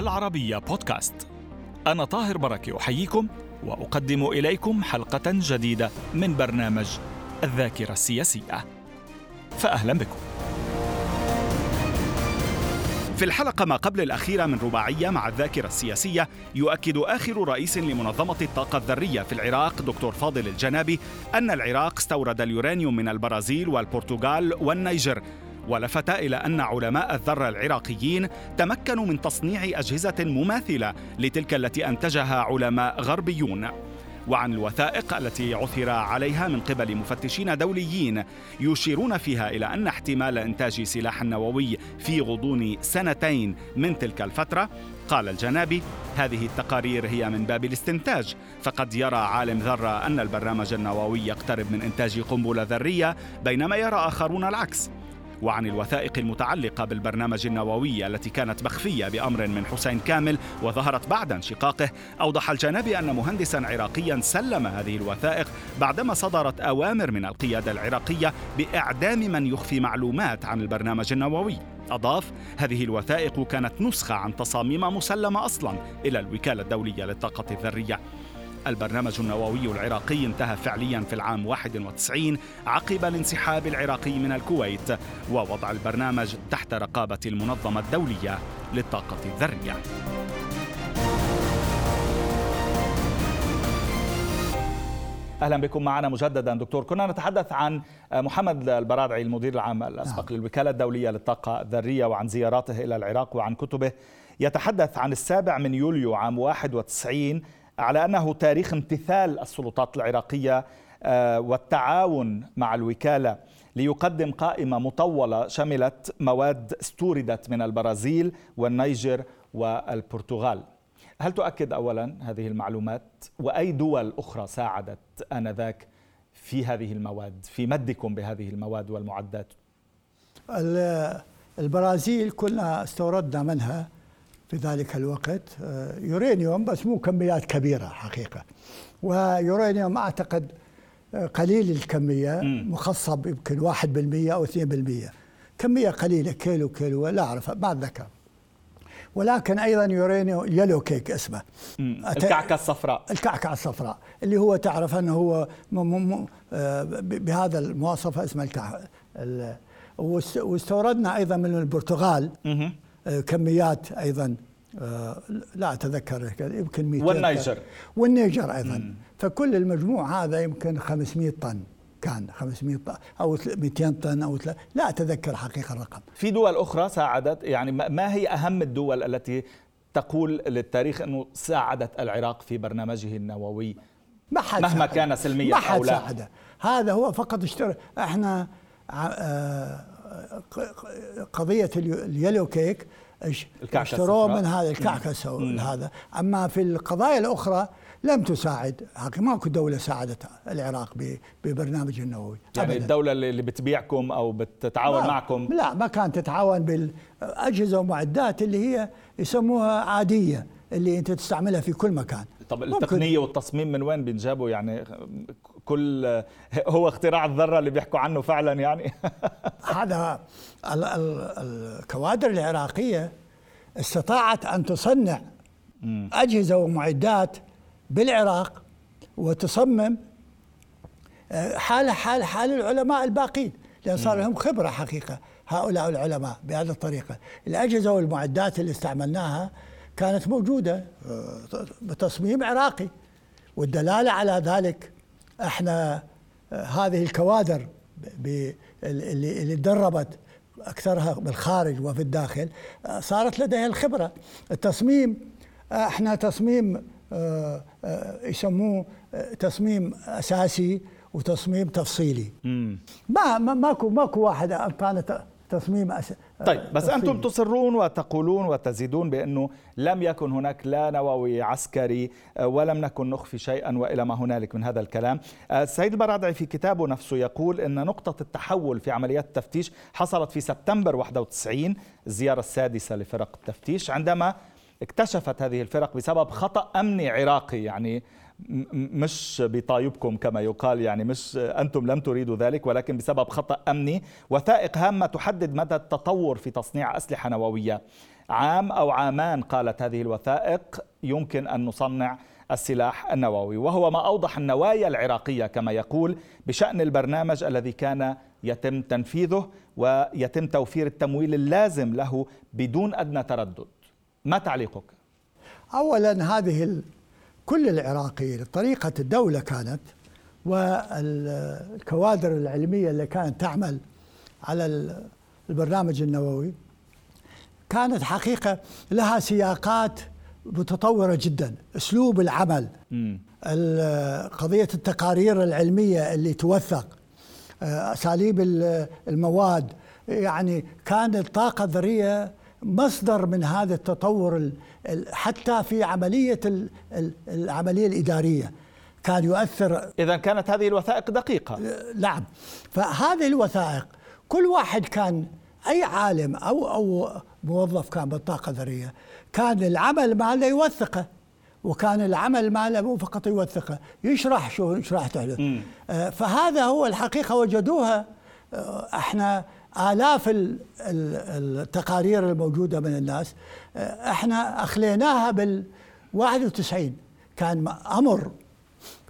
العربية بودكاست. أنا طاهر بركة أحييكم وأقدم إليكم حلقة جديدة من برنامج الذاكرة السياسية. فأهلا بكم. في الحلقة ما قبل الأخيرة من رباعية مع الذاكرة السياسية يؤكد آخر رئيس لمنظمة الطاقة الذرية في العراق دكتور فاضل الجنابي أن العراق استورد اليورانيوم من البرازيل والبرتغال والنيجر. ولفت إلى أن علماء الذره العراقيين تمكنوا من تصنيع أجهزة مماثلة لتلك التي أنتجها علماء غربيون. وعن الوثائق التي عثر عليها من قبل مفتشين دوليين يشيرون فيها إلى أن احتمال إنتاج سلاح نووي في غضون سنتين من تلك الفترة. قال الجنابي هذه التقارير هي من باب الاستنتاج. فقد يرى عالم ذره أن البرنامج النووي يقترب من إنتاج قنبلة ذرية بينما يرى آخرون العكس. وعن الوثائق المتعلقة بالبرنامج النووي التي كانت مخفية بأمر من حسين كامل وظهرت بعد انشقاقه أوضح الجنابي أن مهندسا عراقيا سلم هذه الوثائق بعدما صدرت أوامر من القيادة العراقية بإعدام من يخفي معلومات عن البرنامج النووي. أضاف هذه الوثائق كانت نسخة عن تصاميم مسلمة أصلا إلى الوكالة الدولية للطاقة الذرية. البرنامج النووي العراقي انتهى فعليا في العام 91 عقب الانسحاب العراقي من الكويت ووضع البرنامج تحت رقابة المنظمة الدولية للطاقة الذرية. أهلا بكم معنا مجددا دكتور كنا نتحدث عن محمد البرادعي المدير العام الأسبق نعم. للوكالة الدولية للطاقة الذرية وعن زياراته إلى العراق وعن كتبه يتحدث عن السابع من يوليو عام 91 على أنه تاريخ امتثال السلطات العراقية آه، والتعاون مع الوكالة ليقدم قائمة مطولة شملت مواد استوردت من البرازيل والنيجر والبرتغال. هل تؤكد اولا هذه المعلومات وأي دول أخرى ساعدت آنذاك في هذه المواد في مدكم بهذه المواد والمعدات؟ البرازيل كنا استوردنا منها في ذلك الوقت آه، يورانيوم بس مو كميات كبيرة حقيقة. ويورانيوم أعتقد آه، قليل الكمية مخصب يمكن واحد بالمية أو اثنين بالمية. كمية قليلة كيلو كيلو لا أعرف ما أتذكر ولكن أيضا يورانيوم يلو كيك اسمه. الكعكة الصفراء. الكعكة الصفراء. اللي هو تعرف أنه هو آه، بهذا المواصفة اسمه الكعكه واستوردنا أيضا من البرتغال. كميات أيضا آه، لا أتذكر يمكن 200 والنيجر. والنيجر أيضا. مم. فكل المجموع هذا يمكن 500 طن. كان 500 طن أو 200 طن أو لا أتذكر حقيقة الرقم. في دول أخرى ساعدت يعني ما هي أهم الدول التي تقول للتاريخ أنه ساعدت العراق في برنامجه النووي؟ ما حد مهما ساعد. كان سلميا ما حد أو لا. ساعده. هذا هو فقط اشترى إحنا آه قضية اليلو كيك اشتروه من هذا الكعكة هذا. أما في القضايا الأخرى لم تساعد. حقيقة ماكو دولة ساعدت العراق ببرنامج النووي. يعني أبداً. الدولة اللي بتبيعكم أو بتتعاون معكم. لا ما كانت تتعاون بالأجهزة ومعدات اللي هي يسموها عادية اللي أنت تستعملها في كل مكان. طب التقنية والتصميم من وين بينجابوا يعني كل هو اختراع الذرة اللي بيحكوا عنه فعلا يعني. هذا الكوادر العراقية استطاعت أن تصنع أجهزة ومعدات بالعراق وتصمم آه، حال حال حال العلماء الباقين لأن صار لهم خبرة حقيقة هؤلاء العلماء بهذه الطريقة. الأجهزة والمعدات اللي استعملناها كانت موجودة آه، بتصميم عراقي والدلالة على ذلك إحنا آه، هذه الكوادر اللي اللي تدربت اكثرها بالخارج وفي الداخل آه، صارت لديها الخبرة التصميم آه، إحنا تصميم يسموه تصميم أساسي وتصميم تفصيلي ما ماكو ماكو واحد كانت تصميم. طيب بس تصميم. أنتم تصرون وتقولون وتزيدون بأنه لم يكن هناك لا نووي عسكري آه، ولم نكن نخفي شيئا وإلى ما هنالك من هذا الكلام آه، السيد البرادعي في كتابه نفسه يقول أن نقطة التحول في عمليات التفتيش حصلت في سبتمبر 91 الزيارة السادسة لفرق التفتيش عندما اكتشفت هذه الفرق بسبب خطأ أمني عراقي يعني مش بطايبكم كما يقال يعني مش أنتم لم تريدوا ذلك ولكن بسبب خطأ أمني وثائق هامة تحدد مدى التطور في تصنيع أسلحة نووية. عام أو عامان قالت هذه الوثائق يمكن أن نصنع السلاح النووي. وهو ما أوضح النوايا العراقية كما يقول بشأن البرنامج الذي كان يتم تنفيذه ويتم توفير التمويل اللازم له بدون أدنى تردد. ما تعليقك؟ أولا هذه كل العراقيين طريقة الدولة كانت والكوادر العلمية اللي كانت تعمل على البرنامج النووي كانت حقيقة لها سياقات متطورة جدا. أسلوب العمل قضية التقارير العلمية اللي توثق آه، أساليب المواد يعني كانت الطاقة الذرية مصدر من هذا التطور حتى في عملية العملية الإدارية. كان يؤثر إذا كانت هذه الوثائق دقيقة. نعم. فهذه الوثائق كل واحد كان أي عالم أو أو موظف كان بالطاقة الذرية كان العمل ماله يوثقه وكان العمل ماله مو فقط يوثقه يشرح شو شرحته له. آه، فهذا هو الحقيقة وجدوها آه، إحنا آلاف التقارير الموجودة من الناس. آه، إحنا أخليناها بال 91 كان أمر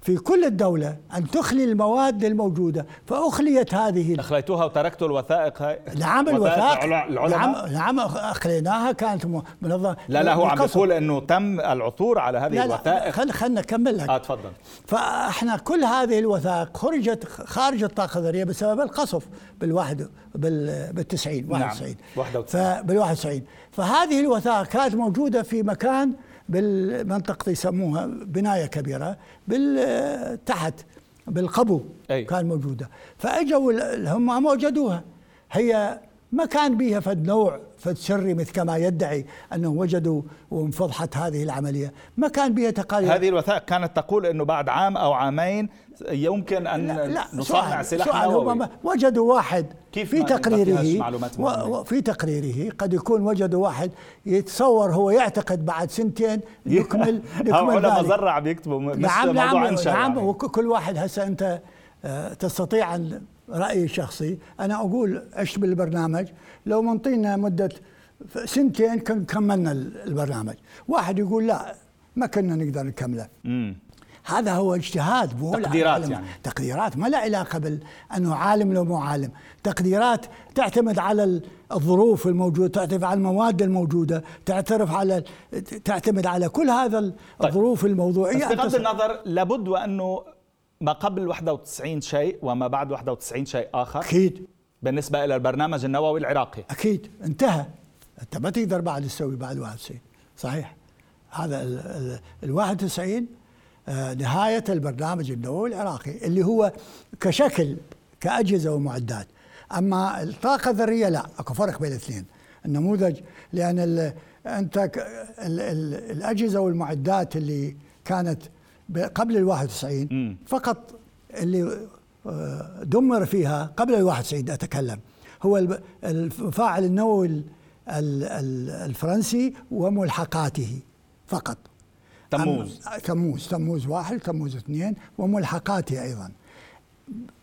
في كل الدولة أن تخلي المواد الموجودة فأخليت هذه أخليتوها وتركتوا الوثائق هاي؟ نعم الوثائق. نعم نعم أخليناها كانت منظمة. لا لا هو عم بيقول أنه تم العثور على هذه لا الوثائق. خل خلنا نكمل لك. آه تفضل. فإحنا كل هذه الوثائق خرجت خارج الطاقة الذرية بسبب القصف بالواحد بال بالتسعين 91 نعم 91 بال 91 فهذه الوثائق كانت موجودة في مكان بالمنطقة يسموها بناية كبيرة تحت بالقبو أي. كان موجودة فأجوا هم وجدوها هي ما كان بها فد نوع فد سري مثل كما يدعي انه وجدوا وانفضحت هذه العملية، ما كان بها تقارير. هذه الوثائق كانت تقول إنه بعد عام أو عامين يمكن أن لا لا نصنع سلاح سؤال نووي. وجدوا واحد كيف في تقريره في تقريره قد يكون وجدوا واحد يتصور هو يعتقد بعد سنتين يكمل يكمل علماء مزرعة بيكتبوا نعم نعم نعم, نعم وكل واحد هسه أنت آه، تستطيع أن رأيي الشخصي أنا أقول عشت بالبرنامج؟ لو منطينا مدة سنتين كن كملنا البرنامج. واحد يقول لا ما كنا نقدر نكمله. هذا هو اجتهاد مو تقديرات يعني. تقديرات ما لا علاقة بال أنه عالم لو مو عالم. تقديرات تعتمد على الظروف الموجودة تعتمد على المواد الموجودة تعترف على تعتمد على كل هذا طيب. الظروف طيب. الموضوعيه بغض النظر لابد وأنه ما قبل 91 شيء وما بعد 91 شيء آخر. أكيد. بالنسبة إلى البرنامج النووي العراقي. أكيد. انتهى. أنت ما تقدر بعد تسوي بعد 91 صحيح. هذا ال 91 آه، نهاية البرنامج النووي العراقي اللي هو كشكل كأجهزة ومعدات. أما الطاقة الذرية لا أكو فرق بين الاثنين. النموذج لأن ال أنت ال ال الأجهزة والمعدات اللي كانت قبل ال 91 فقط اللي آه، دمر فيها قبل ال 91 أتكلم. هو المفاعل النووي الفرنسي وملحقاته فقط. تموز. تموز تموز واحد تموز اثنين وملحقاته أيضا.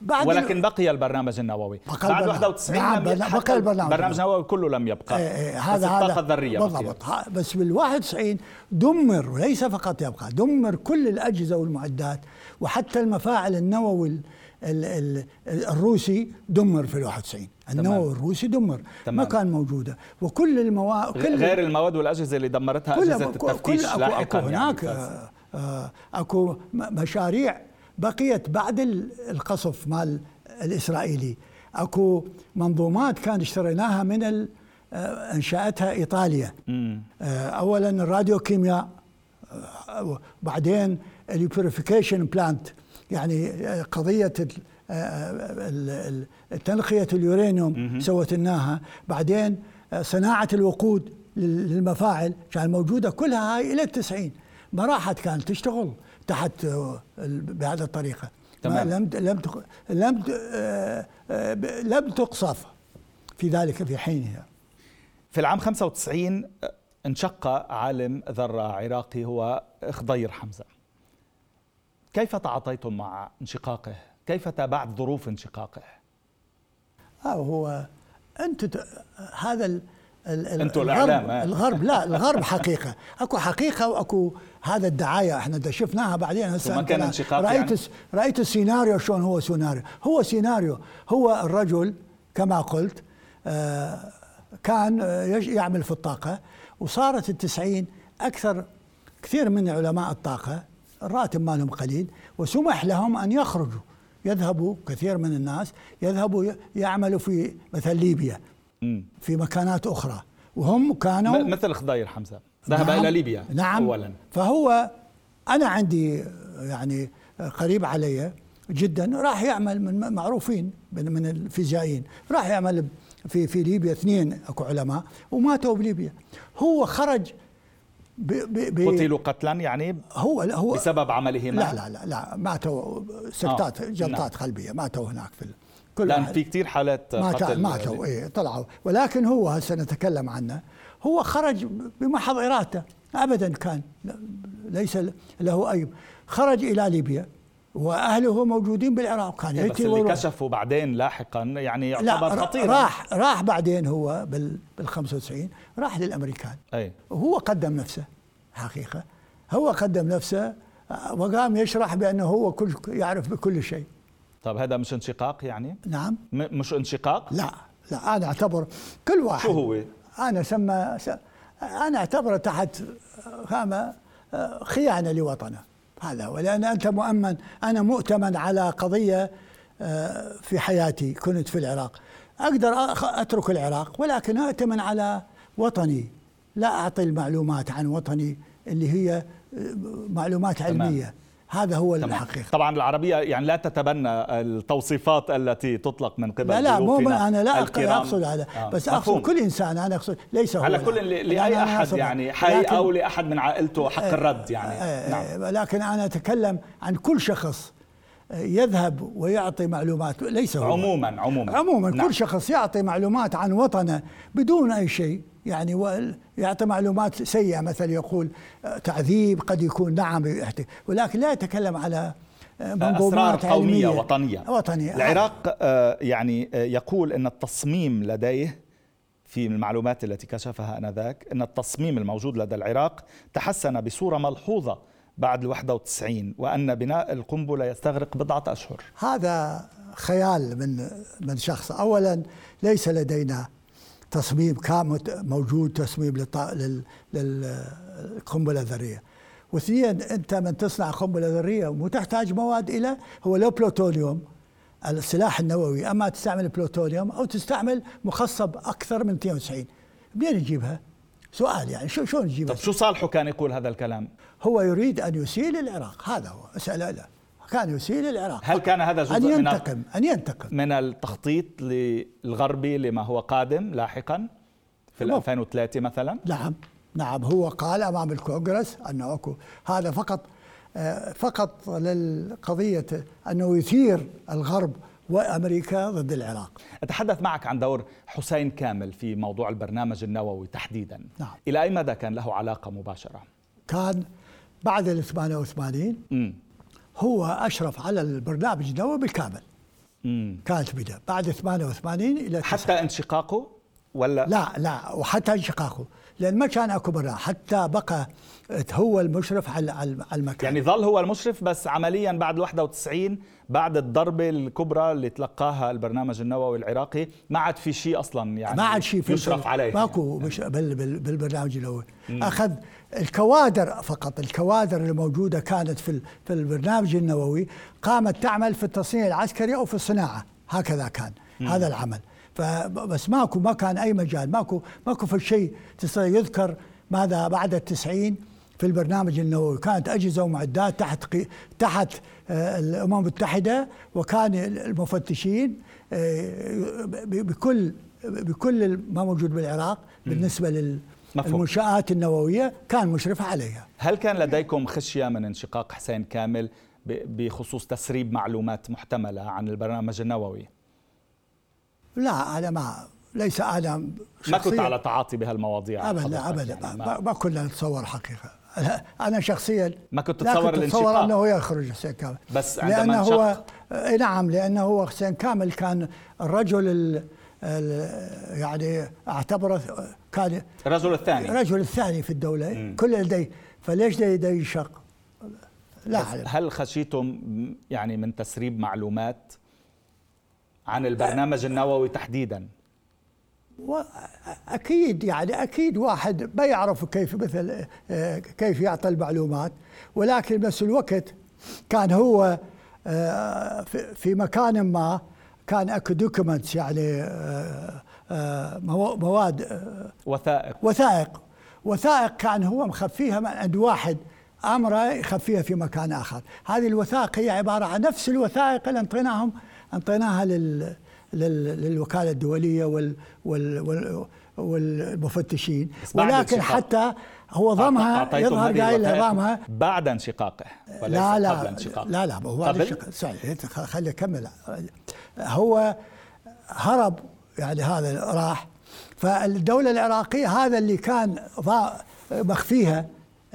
بعد ولكن بقي البرنامج النووي. بقى بعد 91 نعم بقى البرنامج. البرنامج النووي كله لم يبقى. إيه إيه هذا هذا الطاقه الذرية بالضبط. بس بال 91 دمر وليس فقط يبقى دمر كل الأجهزة والمعدات وحتى المفاعل النووي الروسي دمر في ال 91 النووي الروسي دمر تمام. ما كان موجودة. وكل المواد كل غير المواد والأجهزة اللي دمرتها أجهزة التفتيش كل لاحقا أكو يعني. هناك يعني أكو مشاريع بقيت بعد القصف مال الإسرائيلي. أكو منظومات كان اشتريناها من أنشأتها إيطاليا. مم. اولا الراديو كيمياء بعدين ال purification plant يعني قضية تنقية اليورانيوم سويناها بعدين صناعة الوقود للمفاعل كان موجودة كلها هاي إلى التسعين. ما راحت كانت تشتغل. تحت بهذه الطريقة تمام. لم لم لم لم تقصف في ذلك في حينها في العام 95 انشق عالم ذرة عراقي هو خضير حمزة كيف تعاطيتم مع انشقاقه؟ كيف تابعت ظروف انشقاقه؟ آه هو أنت هذا أنتوا الأعلام الغرب لا الغرب حقيقة. أكو حقيقة وأكو هذا الدعاية إحنا شفناها بعدين. هسه ما كان انشقاق رأيت يعني؟ رأيت السيناريو شلون هو سيناريو؟ هو سيناريو هو الرجل كما قلت آه كان يعمل في الطاقة وصارت التسعين أكثر كثير من علماء الطاقة الراتب مالهم قليل وسمح لهم أن يخرجوا. يذهبوا كثير من الناس يذهبوا يعملوا في مثل ليبيا. في مكانات أخرى. وهم كانوا مثل خضير حمزة. ذهب نعم. إلى ليبيا نعم. اولا. فهو أنا عندي يعني قريب علي جدا راح يعمل من معروفين من الفيزيائيين. راح يعمل في في ليبيا اثنين أكو علماء وماتوا بليبيا. هو خرج قتلوا قتلا يعني هو هو بسبب عملهما لا لا لا لا ماتوا سكتات آه. جلطات نعم. قلبية ماتوا هناك في كل لأن في كثير حالات قتل ماتوا إيه طلعوا. ولكن هو هسه نتكلم عنه. هو خرج بمحض إرادته. ابدا كان. ليس له اي خرج إلى ليبيا. وأهله موجودين بالعراق. كان ياتي بس اللي كشفوا بعدين لاحقا يعني يعتبر خطير راح راح بعدين هو بال بال 95 راح للأمريكان. أي. وهو قدم نفسه. حقيقة. هو قدم نفسه. وقام يشرح بأنه هو كل يعرف بكل شيء. طيب هذا مش انشقاق يعني؟ نعم مش انشقاق؟ لا لا أنا أعتبر كل واحد شو هو؟ أنا سمى أنا اعتبره تحت خامه خيانة لوطنه هذا هو لأن أنت مؤمن أنا مؤتمن على قضية آه، في حياتي كنت في العراق أقدر أترك العراق ولكن أؤتمن على وطني لا أعطي المعلومات عن وطني اللي هي آه، معلومات علمية تمام. هذا هو الحقيقة. طبعا العربية يعني لا تتبنى التوصيفات التي تطلق من قبل لا لا مو أنا لا اقصد هذا. آه. بس أقصد كل إنسان أنا أقصد ليس هو على كل لأي أحد يعني حي أو لأحد من عائلته حق الرد يعني. آه نعم. لكن أنا أتكلم عن كل شخص يذهب ويعطي معلومات. ليس هو. عموما عموما. عموما نعم. كل شخص يعطي معلومات عن وطنه بدون أي شيء. يعني يعطي معلومات سيئة مثلا يقول آه، تعذيب قد يكون. نعم ولكن لا يتكلم على آه، منظومات أسرار قومية وطنية. وطنية. العراق آه، يعني يقول أن التصميم لديه في المعلومات التي كشفها آنذاك إن التصميم الموجود لدى العراق تحسن بصورة ملحوظة بعد ال 91 وأن بناء القنبلة يستغرق بضعة أشهر. هذا خيال من من شخص، اولا ليس لدينا تصميم كان موجود تصميم للقنبلة الذرية واثنين أنت من تصنع قنبلة ذرية مو تحتاج مواد اللي هو لو بلوتونيوم السلاح النووي أما تستعمل بلوتونيوم أو تستعمل مخصب أكثر من 92 منين نجيبها؟ سؤال يعني شو شلون نجيبها؟ طيب شو صالحه كان يقول هذا الكلام؟ هو يريد أن يسيل العراق. هذا هو. اساله له كان يسيل العراق. هل كان هذا جزء أن ينتقم. من أن ينتقم. من التخطيط الغربي لما هو قادم لاحقا في 2003 مثلا؟ نعم. نعم. هو قال أمام الكونغرس أنه أكو. هذا فقط آه، فقط للقضية أنه يثير الغرب وأمريكا ضد العراق. أتحدث معك عن دور حسين كامل في موضوع البرنامج النووي تحديدا. نعم. إلى أي مدى كان له علاقة مباشرة؟ كان بعد ال 88 م. هو أشرف على البرنامج النووي بالكامل. مم. كانت بدأ. بعد 88 إلى حتى انشقاقه ولا؟ لا لا وحتى انشقاقه. لأن ما كان أكو برنامج حتى بقى هو المشرف على على المكان. يعني ظل هو المشرف بس عمليا بعد 91 بعد الضربة الكبرى اللي تلقاها البرنامج النووي العراقي ما عاد في شيء أصلا يعني ما عاد شيء يشرف عليه. ماكو مش بال بالبرنامج النووي. أخذ الكوادر فقط الكوادر الموجودة كانت في في البرنامج النووي قامت تعمل في التصنيع العسكري أو في الصناعة هكذا كان. هذا العمل. فبس ماكو ما كان أي مجال ماكو ماكو في شيء يذكر ماذا بعد التسعين في البرنامج النووي. كانت أجهزة ومعدات تحت قي... تحت آه، الأمم المتحدة وكان المفتشين آه، بكل بكل ما موجود بالعراق بالنسبة لل مفهوم. المنشآت النووية كان مشرف عليها. هل كان لديكم خشية من انشقاق حسين كامل بخصوص تسريب معلومات محتملة عن البرنامج النووي؟ لا أنا ما ليس أنا ما كنت على تعاطي بهالمواضيع أبدا أبدا. يعني ما, ما كنا نتصور حقيقة. أنا شخصيا ما كنت تتصور الانشقاق. أنه يخرج حسين كامل. بس عندما لأنه هو نعم لأنه هو حسين كامل كان الرجل ال ال يعني اعتبره كان الرجل الثاني. الرجل الثاني في الدولة. مم. كل لديه فليش ده ينشق لا هل خشيتم يعني من تسريب معلومات عن البرنامج النووي تحديدا؟ أكيد يعني أكيد واحد ما يعرف كيف مثل آه، كيف يعطي المعلومات. ولكن بس الوقت كان هو آه، في مكان ما كان اكو دوكيومنتس يعني آه، مواد وثائق. وثائق. وثائق كان هو مخفيها من عند واحد أمره يخفيها في مكان آخر. هذه الوثائق هي عبارة عن نفس الوثائق اللي انطيناهم أنطيناها لل للوكالة الدولية وال وال والمفتشين. ولكن حتى هو ضمها يظهر قايل ضمها بعد انشقاقه لا لا قبل انشقاقه. لا لا هو انشقاقه خلي أكمل. هو هرب يعني هذا راح. فالدولة العراقية هذا اللي كان مخفيها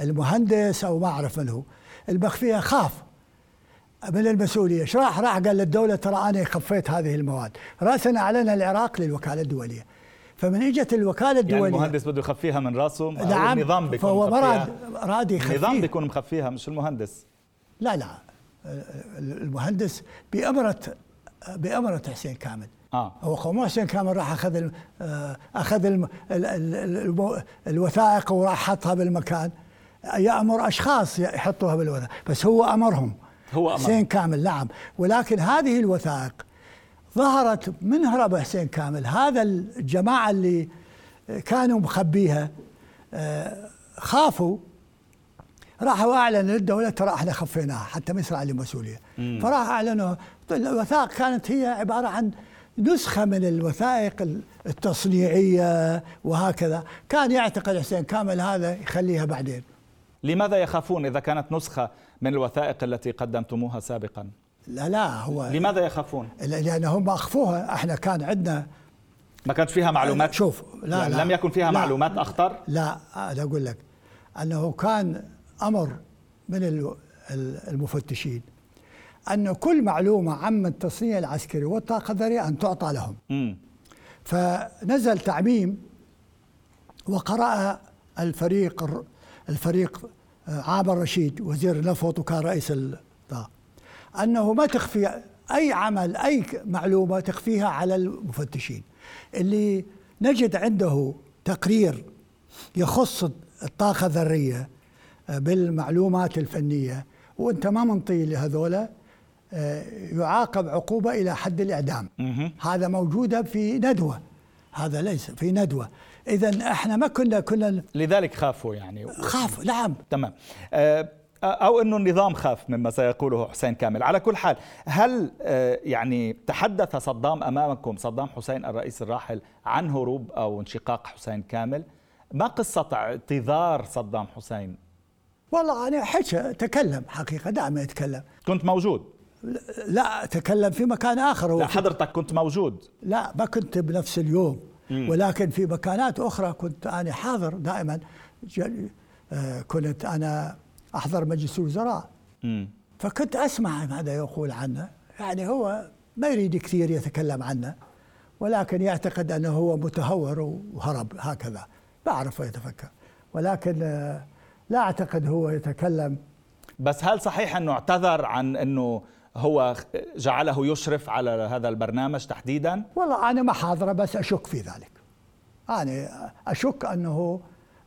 المهندس أو ما أعرف من هو. المخفيها خاف من المسؤولية. إيش راح؟ راح قال للدولة ترى أنا خفيت هذه المواد. راسا أعلن العراق للوكالة الدولية. فمن إجت الوكالة يعني الدوليه يعني المهندس بده يخفيها من راسه؟ نعم. النظام بيكون فهو مراد راد يخفيها النظام بيكون مخفيها مش المهندس. لا لا. المهندس بأمرة بأمرة حسين كامل. آه. حسين كامل راح أخذ أخذ الوثائق وراح حطها بالمكان. يامر أشخاص يحطوها بالوثائق بس هو أمرهم. هو أمر. حسين كامل نعم. ولكن هذه الوثائق ظهرت من هرب حسين كامل. هذا الجماعة اللي كانوا مخبيها آه، خافوا. راحوا اعلنوا للدوله ترى إحنا خفيناها حتى ما يصير عليهم مسؤوليه فراح اعلنوا الوثائق كانت هي عبارة عن نسخة من الوثائق التصنيعية وهكذا. كان يعتقد حسين كامل هذا يخليها بعدين. لماذا يخافون إذا كانت نسخة من الوثائق التي قدمتموها سابقا؟ لا لا هو لماذا يخافون؟ لأن هم أخفوها. إحنا كان عندنا ما كانت فيها معلومات؟ شوف لا, يعني لا لم يكن فيها لا معلومات أخطر؟ لا أنا أقول لك أنه كان أمر من المفتشين. أن كل معلومة عن التصنيع العسكري والطاقة الذرية أن تعطى لهم. م. فنزل تعميم وقرأ الفريق الفريق عامر رشيد وزير النفط وكان رئيس الطاقة أنه ما تخفي أي عمل أي معلومة تخفيها على المفتشين. اللي نجد عنده تقرير يخص الطاقة الذرية بالمعلومات الفنية وأنت ما منطي لهذولا. آه، يعاقب عقوبة إلى حد الإعدام. هذا موجودة في ندوة. هذا ليس في ندوة. إذا إحنا ما كنا كنا لذلك خافوا يعني. خافوا نعم. تمام. آه، أو إنه النظام خاف مما سيقوله حسين كامل. على كل حال هل آه، يعني تحدث صدام أمامكم صدام حسين الرئيس الراحل عن هروب أو انشقاق حسين كامل؟ ما قصة اعتذار صدام حسين؟ والله أنا حكى تكلم حقيقة دائما يتكلم كنت موجود. لا تكلم في مكان آخر لا حضرتك كنت موجود. لا ما كنت بنفس اليوم مم. ولكن في مكانات أخرى كنت أنا حاضر دائما. آه، كنت أنا أحضر مجلس الوزراء. فكنت أسمع ماذا يقول عنه. يعني هو ما يريد كثير يتكلم عنه ولكن يعتقد أنه هو متهور وهرب هكذا. بعرف يتفكر. ولكن آه، لا أعتقد هو يتكلم. بس هل صحيح أنه اعتذر عن أنه هو جعله يشرف على هذا البرنامج تحديدا؟ والله أنا ما حاضره بس أشك في ذلك. أنا أشك أنه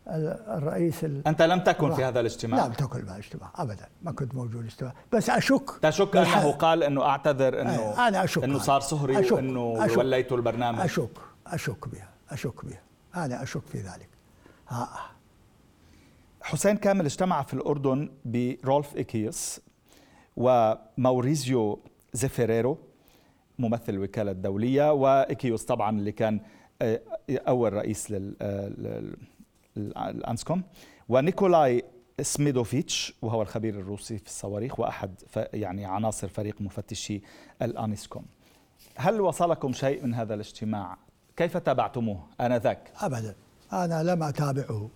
الرئيس أنت لم تكن في هذا الاجتماع؟ لم تكن في الاجتماع ابدا. ما كنت موجود الاجتماع. بس أشك. تشك أنه قال إنه أعتذر انه أنا أشك. إنه صار صهري أشك. وإنه وليت البرنامج. أشك. أشك بها. أشك بها. أنا أشك في ذلك. ها حسين كامل اجتمع في الأردن برولف إيكيوس وموريزيو زيفيريرو ممثل الوكالة الدولية وإيكيوس طبعا اللي كان آه، أول رئيس للأنسكوم ونيكولاي سميدوفيتش وهو الخبير الروسي في الصواريخ وأحد يعني عناصر فريق مفتشي الأنسكوم. هل وصلكم شيء من هذا الاجتماع؟ كيف تابعتموه آنذاك؟ ابدا أنا لم أتابعه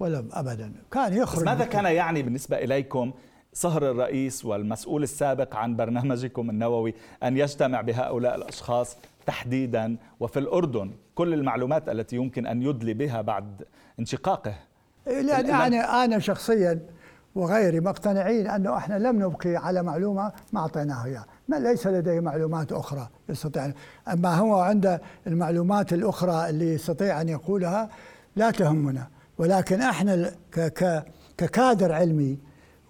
ولم ابدا كان يخرج ماذا كان يعني بالنسبة إليكم صهر الرئيس والمسؤول السابق عن برنامجكم النووي أن يجتمع بهؤلاء الأشخاص تحديدا وفي الأردن. كل المعلومات التي يمكن أن يدلي بها بعد انشقاقه. يعني أنا شخصيا وغيري مقتنعين أنه إحنا لم نبقي على معلومة ما أعطيناه إياه ما ليس لديه معلومات أخرى يستطيع أما هو عنده المعلومات الأخرى اللي يستطيع أن يقولها لا تهمنا. ولكن إحنا ككادر علمي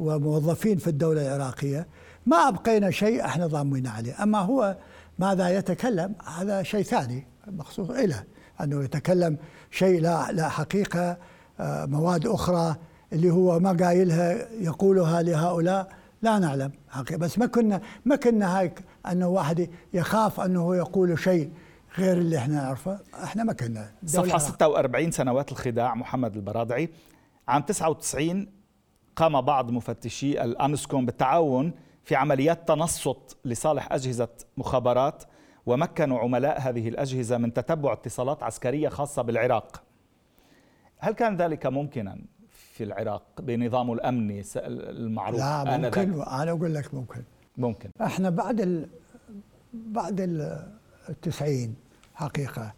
وموظفين في الدولة العراقية ما أبقينا شيء إحنا ضامنين عليه. أما هو ماذا يتكلم؟ هذا شيء ثاني مخصوص إله أنه يتكلم شيء لا, لا حقيقة آه، مواد أخرى اللي هو ما قايلها يقولها لهؤلاء لا نعلم. حقيقة بس ما كنا ما كنا هيك أنه واحد يخاف أنه يقول شيء غير اللي إحنا نعرفه. إحنا ما كنا. صفحة 46 سنوات الخداع محمد البرادعي عام 99 قام بعض مفتشي الانسكوم بالتعاون في عمليات تنصت لصالح أجهزة مخابرات ومكنوا عملاء هذه الأجهزة من تتبع اتصالات عسكرية خاصة بالعراق. هل كان ذلك ممكنا في العراق بنظامه الامني المعروف لا ممكن أنا أقول لك ممكن. ممكن. إحنا بعد ال بعد التسعين حقيقة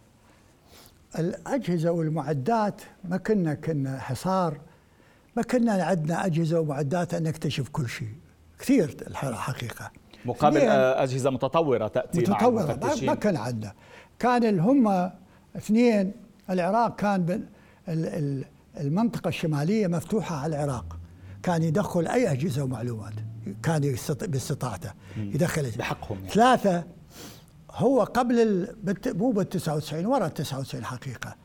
الأجهزة والمعدات ما كنا كنا حصار ما كنا عندنا أجهزة ومعدات أن نكتشف كل شيء. كثير حقيقه مقابل أجهزة متطورة تأتي متطورة مع ما كان عندنا. كان هم اثنين العراق كان المنطقة الشمالية مفتوحة على العراق. كان يدخل أي أجهزة ومعلومات كان باستطاعته يدخل. بحقهم يعني. ثلاثة هو قبل ال... مو بال 99 ورا ال 99 حقيقة.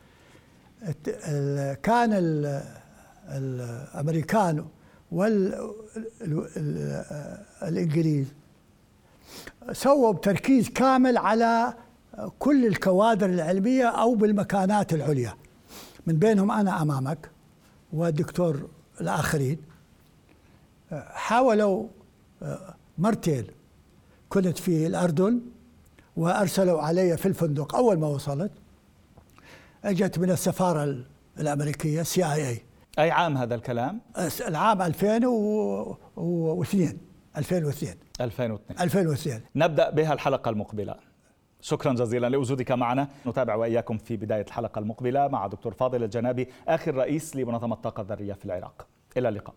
كان ال... الأمريكان والإنجليز سووا بتركيز كامل على كل الكوادر العلمية أو بالمكانات العليا. من بينهم أنا أمامك والدكتور الآخرين. حاولوا مرتين كنت في الأردن وأرسلوا علي في الفندق أول ما وصلت. اجت من السفارة الأمريكية سي اي اي أي عام هذا الكلام؟ العام 2002 2002 2002 2002 نبدأ بها الحلقة المقبلة. شكرا جزيلا لوجودك معنا. نتابع وإياكم في بداية الحلقة المقبلة مع دكتور فاضل الجنابي آخر رئيس لمنظمة الطاقة الذرية في العراق. إلى اللقاء.